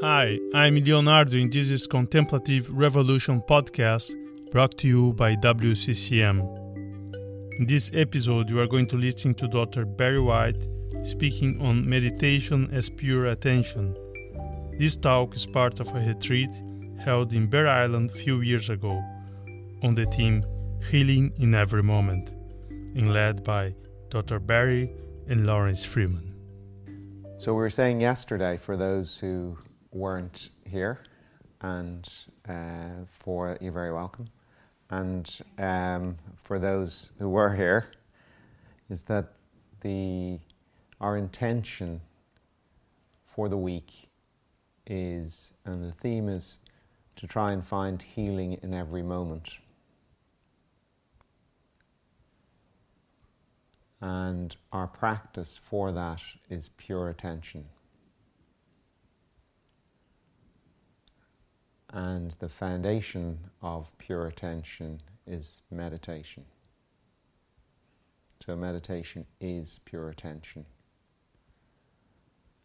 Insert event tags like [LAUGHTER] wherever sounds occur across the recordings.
Hi, I'm Leonardo, and this is Contemplative Revolution podcast brought to you by WCCM. In this episode, you are going to listen to Dr. Barry White speaking on meditation as pure attention. This talk is part of a retreat held in Bere Island a few years ago on the theme Healing in Every Moment, and led by Dr. Barry and Laurence Freeman. So we were saying yesterday, for those who weren't here, and uh, for you're very welcome, and um, for those who were here, is that the our intention for the week is, and the theme is to try and find healing in every moment. And our practice for that is pure attention. And the foundation of pure attention is meditation. So, meditation is pure attention.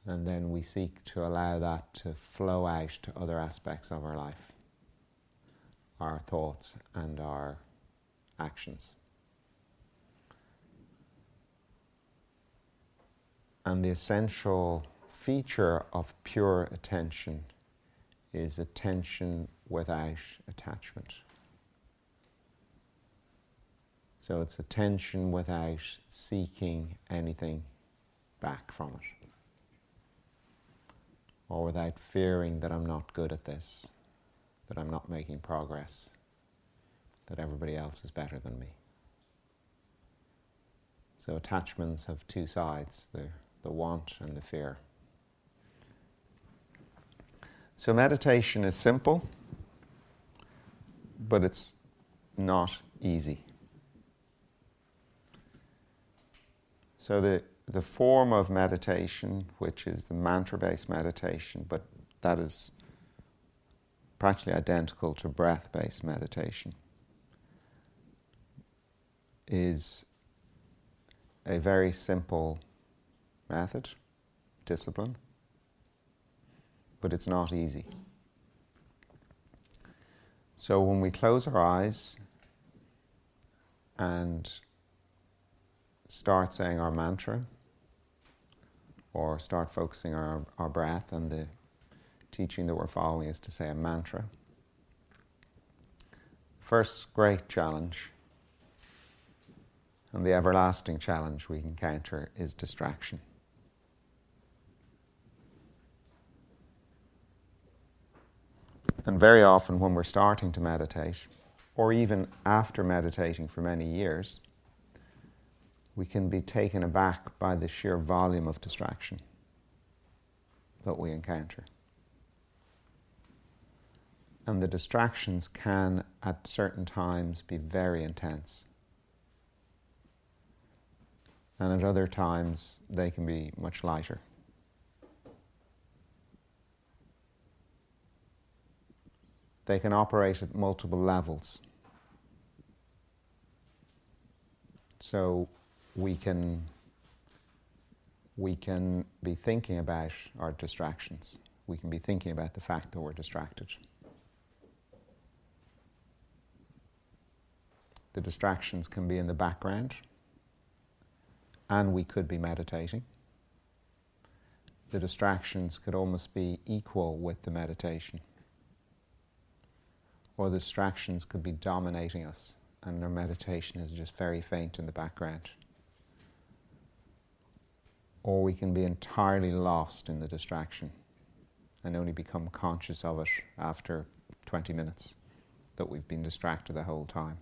And then we seek to allow that to flow out to other aspects of our life, our thoughts and our actions. And the essential feature of pure attention is attention without attachment. So it's attention without seeking anything back from it. Or without fearing that I'm not good at this, that I'm not making progress, that everybody else is better than me. So attachments have two sides. They're the want and the fear. So, meditation is simple, but it's not easy. So, the, the form of meditation, which is the mantra based meditation, but that is practically identical to breath based meditation, is a very simple method, discipline, but it's not easy. So when we close our eyes and start saying our mantra, or start focusing our, our breath, and the teaching that we're following is to say a mantra. First great challenge and the everlasting challenge we encounter is distraction. And very often, when we're starting to meditate, or even after meditating for many years, we can be taken aback by the sheer volume of distraction that we encounter. And the distractions can, at certain times, be very intense. And at other times, they can be much lighter. They can operate at multiple levels. So we can we can be thinking about our distractions. We can be thinking about the fact that we're distracted. The distractions can be in the background, and we could be meditating. The distractions could almost be equal with the meditation or the distractions could be dominating us, and our meditation is just very faint in the background. Or we can be entirely lost in the distraction and only become conscious of it after 20 minutes that we've been distracted the whole time.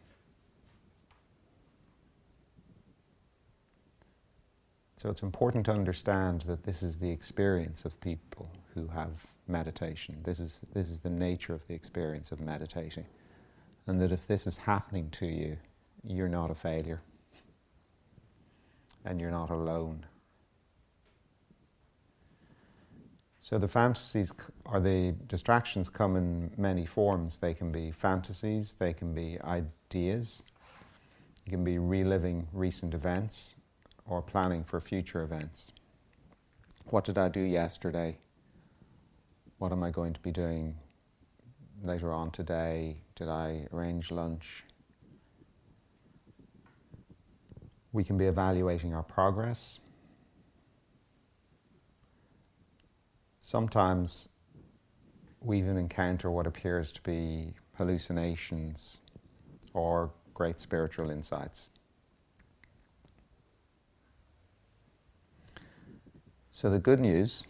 So it's important to understand that this is the experience of people who have meditation. This is, this is the nature of the experience of meditating. And that if this is happening to you, you're not a failure. And you're not alone. So the fantasies or the distractions come in many forms. They can be fantasies, they can be ideas, it can be reliving recent events, or planning for future events. What did I do yesterday? What am I going to be doing later on today? Did I arrange lunch? We can be evaluating our progress. Sometimes we even encounter what appears to be hallucinations or great spiritual insights. So, the good news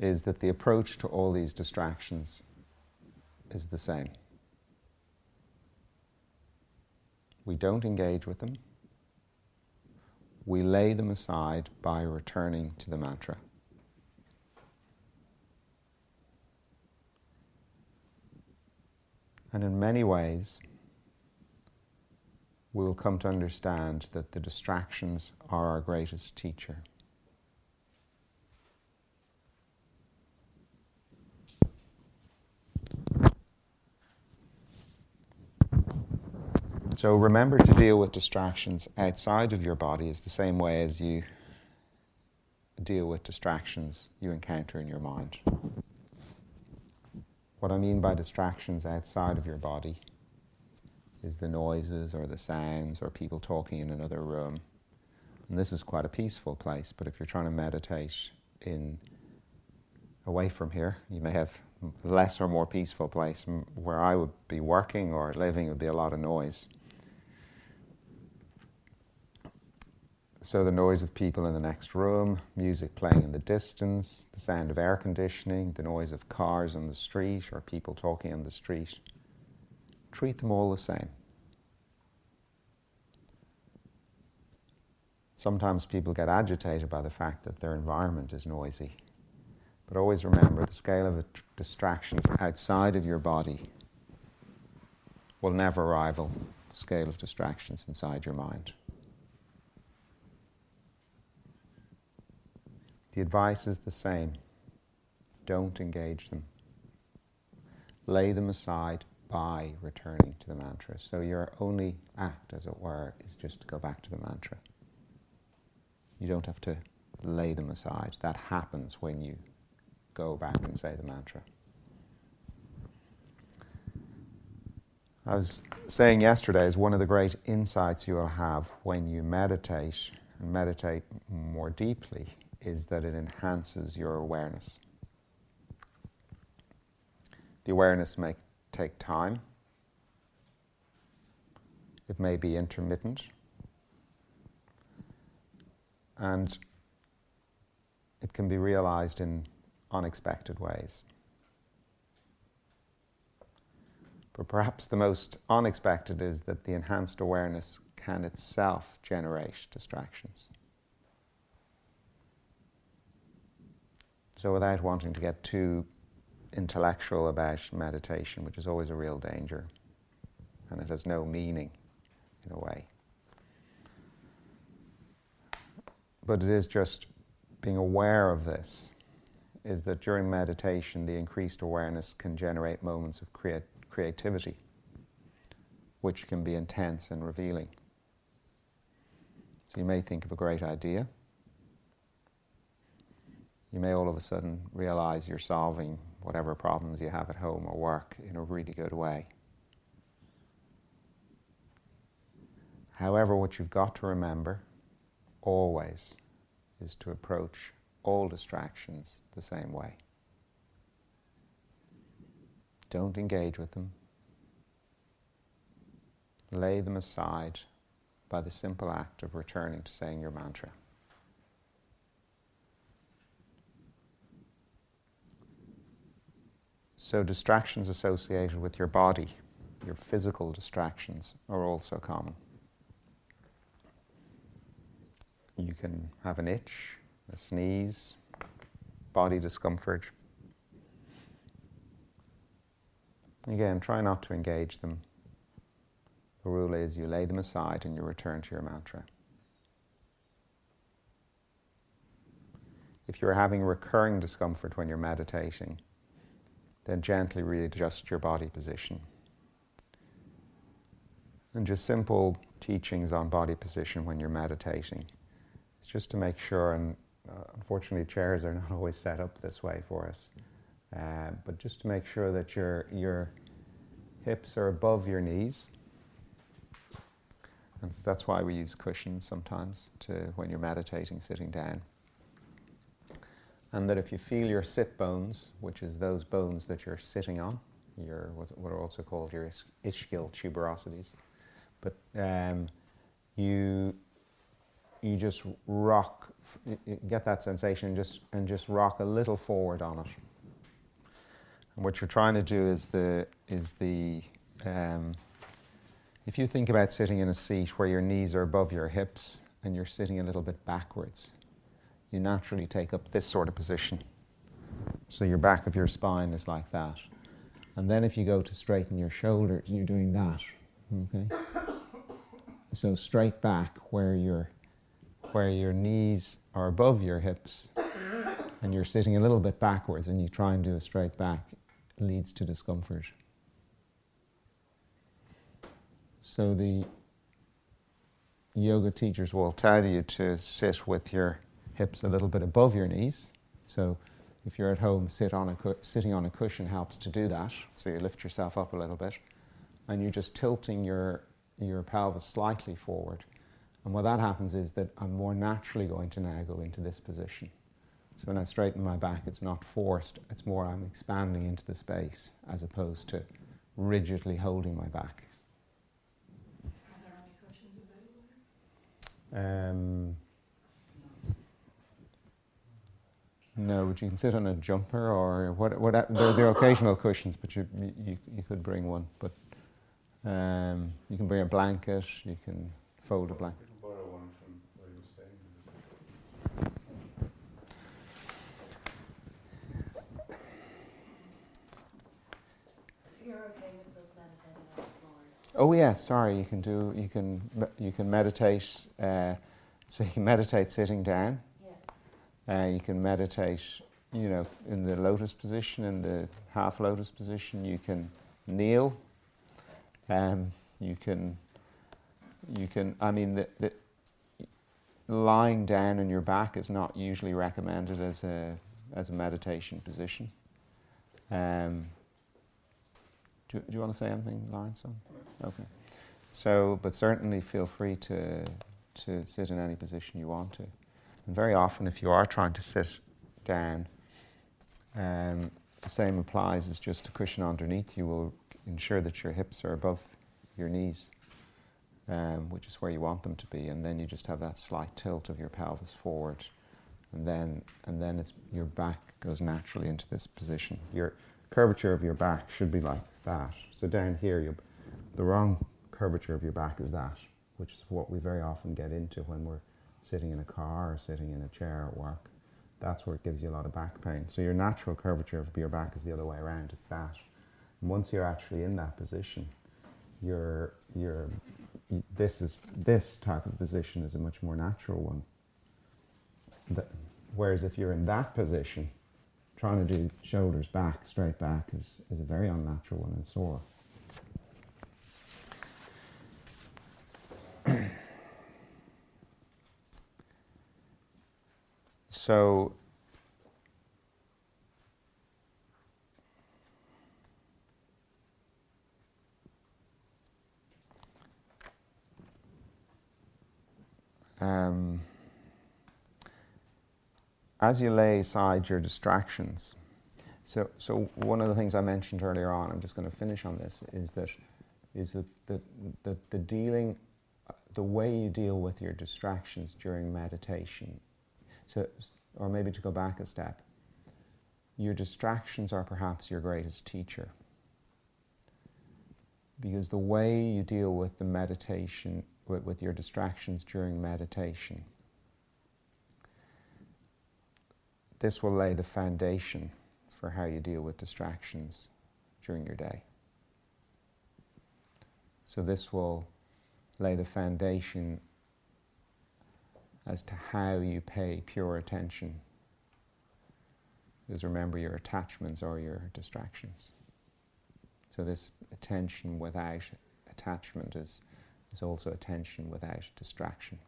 is that the approach to all these distractions is the same. We don't engage with them, we lay them aside by returning to the mantra. And in many ways, we will come to understand that the distractions are our greatest teacher. So remember to deal with distractions outside of your body is the same way as you deal with distractions you encounter in your mind. What I mean by distractions outside of your body is the noises or the sounds or people talking in another room. And this is quite a peaceful place, but if you're trying to meditate in away from here, you may have less or more peaceful place. Where I would be working or living would be a lot of noise. So the noise of people in the next room, music playing in the distance, the sound of air conditioning, the noise of cars on the street or people talking on the street. Treat them all the same. Sometimes people get agitated by the fact that their environment is noisy. But always remember the scale of distractions outside of your body will never rival the scale of distractions inside your mind. The advice is the same don't engage them. Lay them aside by returning to the mantra. So your only act, as it were, is just to go back to the mantra. You don't have to lay them aside. That happens when you go back and say the mantra. I was saying yesterday is one of the great insights you will have when you meditate and meditate more deeply is that it enhances your awareness. The awareness may take time, it may be intermittent, and it can be realized in unexpected ways. But perhaps the most unexpected is that the enhanced awareness can itself generate distractions. So, without wanting to get too intellectual about meditation, which is always a real danger, and it has no meaning in a way. But it is just being aware of this, is that during meditation, the increased awareness can generate moments of creat- creativity, which can be intense and revealing. So you may think of a great idea you may all of a sudden realize you're solving whatever problems you have at home or work in a really good way. However, what you've got to remember always is to approach all distractions the same way. Don't engage with them. Lay them aside by the simple act of returning to saying your mantra. So, distractions associated with your body, your physical distractions, are also common. You can have an itch, a sneeze, body discomfort. Again, try not to engage them. The rule is you lay them aside and you return to your mantra. If you're having recurring discomfort when you're meditating, then gently readjust your body position. And just simple teachings on body position when you're meditating. It's just to make sure, and uh, unfortunately, chairs are [LAUGHS] not always set up this way for us. Uh, but just to make sure that your, your hips are above your knees. And that's why we use cushions sometimes to, when you're meditating sitting down. And that if you feel your sit bones, which is those bones that you're sitting on, your what are also called your ischial tuberosities, but um, you you just rock, get that sensation, and just and just rock a little forward on it. And what you're trying to do is the is the um, if you think about sitting in a seat where your knees are above your hips and you're sitting a little bit backwards, you naturally take up this sort of position. So your back of your spine is like that. And then if you go to straighten your shoulders, you're doing that. Okay? So straight back where your where your knees are above your hips and you're sitting a little bit backwards and you try and do a straight back leads to discomfort. So the yoga teachers will tell you to sit with your hips a little bit above your knees. So if you're at home, sit on a cu- sitting on a cushion helps to do that. So you lift yourself up a little bit, and you're just tilting your your pelvis slightly forward. And what that happens is that I'm more naturally going to now go into this position. So when I straighten my back, it's not forced. It's more I'm expanding into the space as opposed to rigidly holding my back. Are there any cushions available? Um, No, but you can sit on a jumper or what? What? There, there are occasional cushions, but you, you you could bring one. But um, you can bring a blanket. You can fold a blanket. borrow one from where you staying. You're okay with us meditating on the floor? Oh yeah, sorry. You can do. You can you can meditate. Uh, so you can meditate sitting down. Uh, you can meditate. You know, in the lotus position, in the half lotus position. You can kneel. Um, you can. You can. I mean, the, the lying down on your back is not usually recommended as a as a meditation position. Um, do, do you want to say anything, Laurence? Okay. So, but certainly feel free to to sit in any position you want to. And very often, if you are trying to sit down, um, the same applies as just a cushion underneath. You will ensure that your hips are above your knees, um, which is where you want them to be, and then you just have that slight tilt of your pelvis forward, and then and then it's your back goes naturally into this position. Your curvature of your back should be like that. So down here, you the wrong curvature of your back is that, which is what we very often get into when we're sitting in a car or sitting in a chair at work. That's where it gives you a lot of back pain. So your natural curvature of your back is the other way around. It's that. And once you're actually in that position, you're you're this is this type of position is a much more natural one. That, whereas if you're in that position, trying to do shoulders back, straight back is, is a very unnatural one and sore. So um, as you lay aside your distractions, so, so one of the things I mentioned earlier on, I'm just going to finish on this, is that is that the, the, the dealing, the way you deal with your distractions during meditation. So, or maybe to go back a step, your distractions are perhaps your greatest teacher. Because the way you deal with the meditation, with, with your distractions during meditation, this will lay the foundation for how you deal with distractions during your day. So, this will lay the foundation as to how you pay pure attention. Because remember, your attachments are your distractions. So, this attention without attachment is, is also attention without distraction.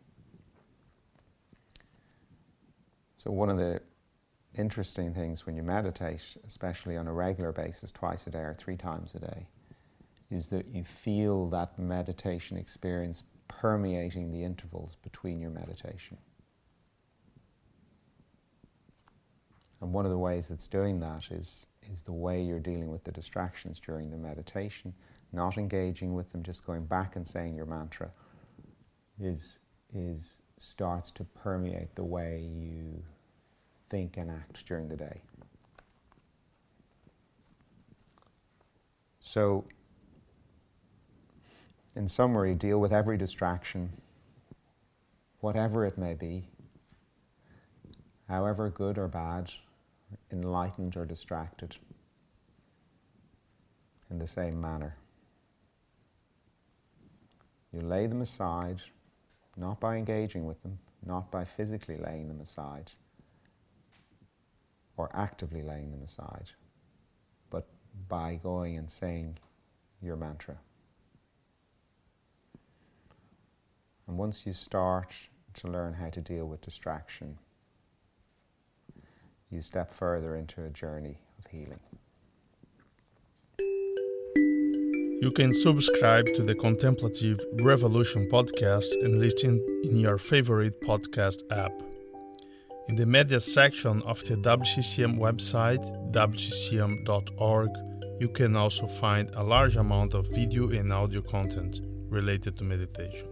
So, one of the interesting things when you meditate, especially on a regular basis, twice a day or three times a day, is that you feel that meditation experience permeating the intervals between your meditation. And one of the ways it's doing that is, is the way you're dealing with the distractions during the meditation, not engaging with them, just going back and saying your mantra is, is starts to permeate the way you think and act during the day. So, in summary, deal with every distraction, whatever it may be, however good or bad, enlightened or distracted, in the same manner. You lay them aside, not by engaging with them, not by physically laying them aside or actively laying them aside, but by going and saying your mantra. And once you start to learn how to deal with distraction, you step further into a journey of healing. You can subscribe to the Contemplative Revolution podcast and listen in your favorite podcast app. In the media section of the WCCM website, wccm.org, you can also find a large amount of video and audio content related to meditation.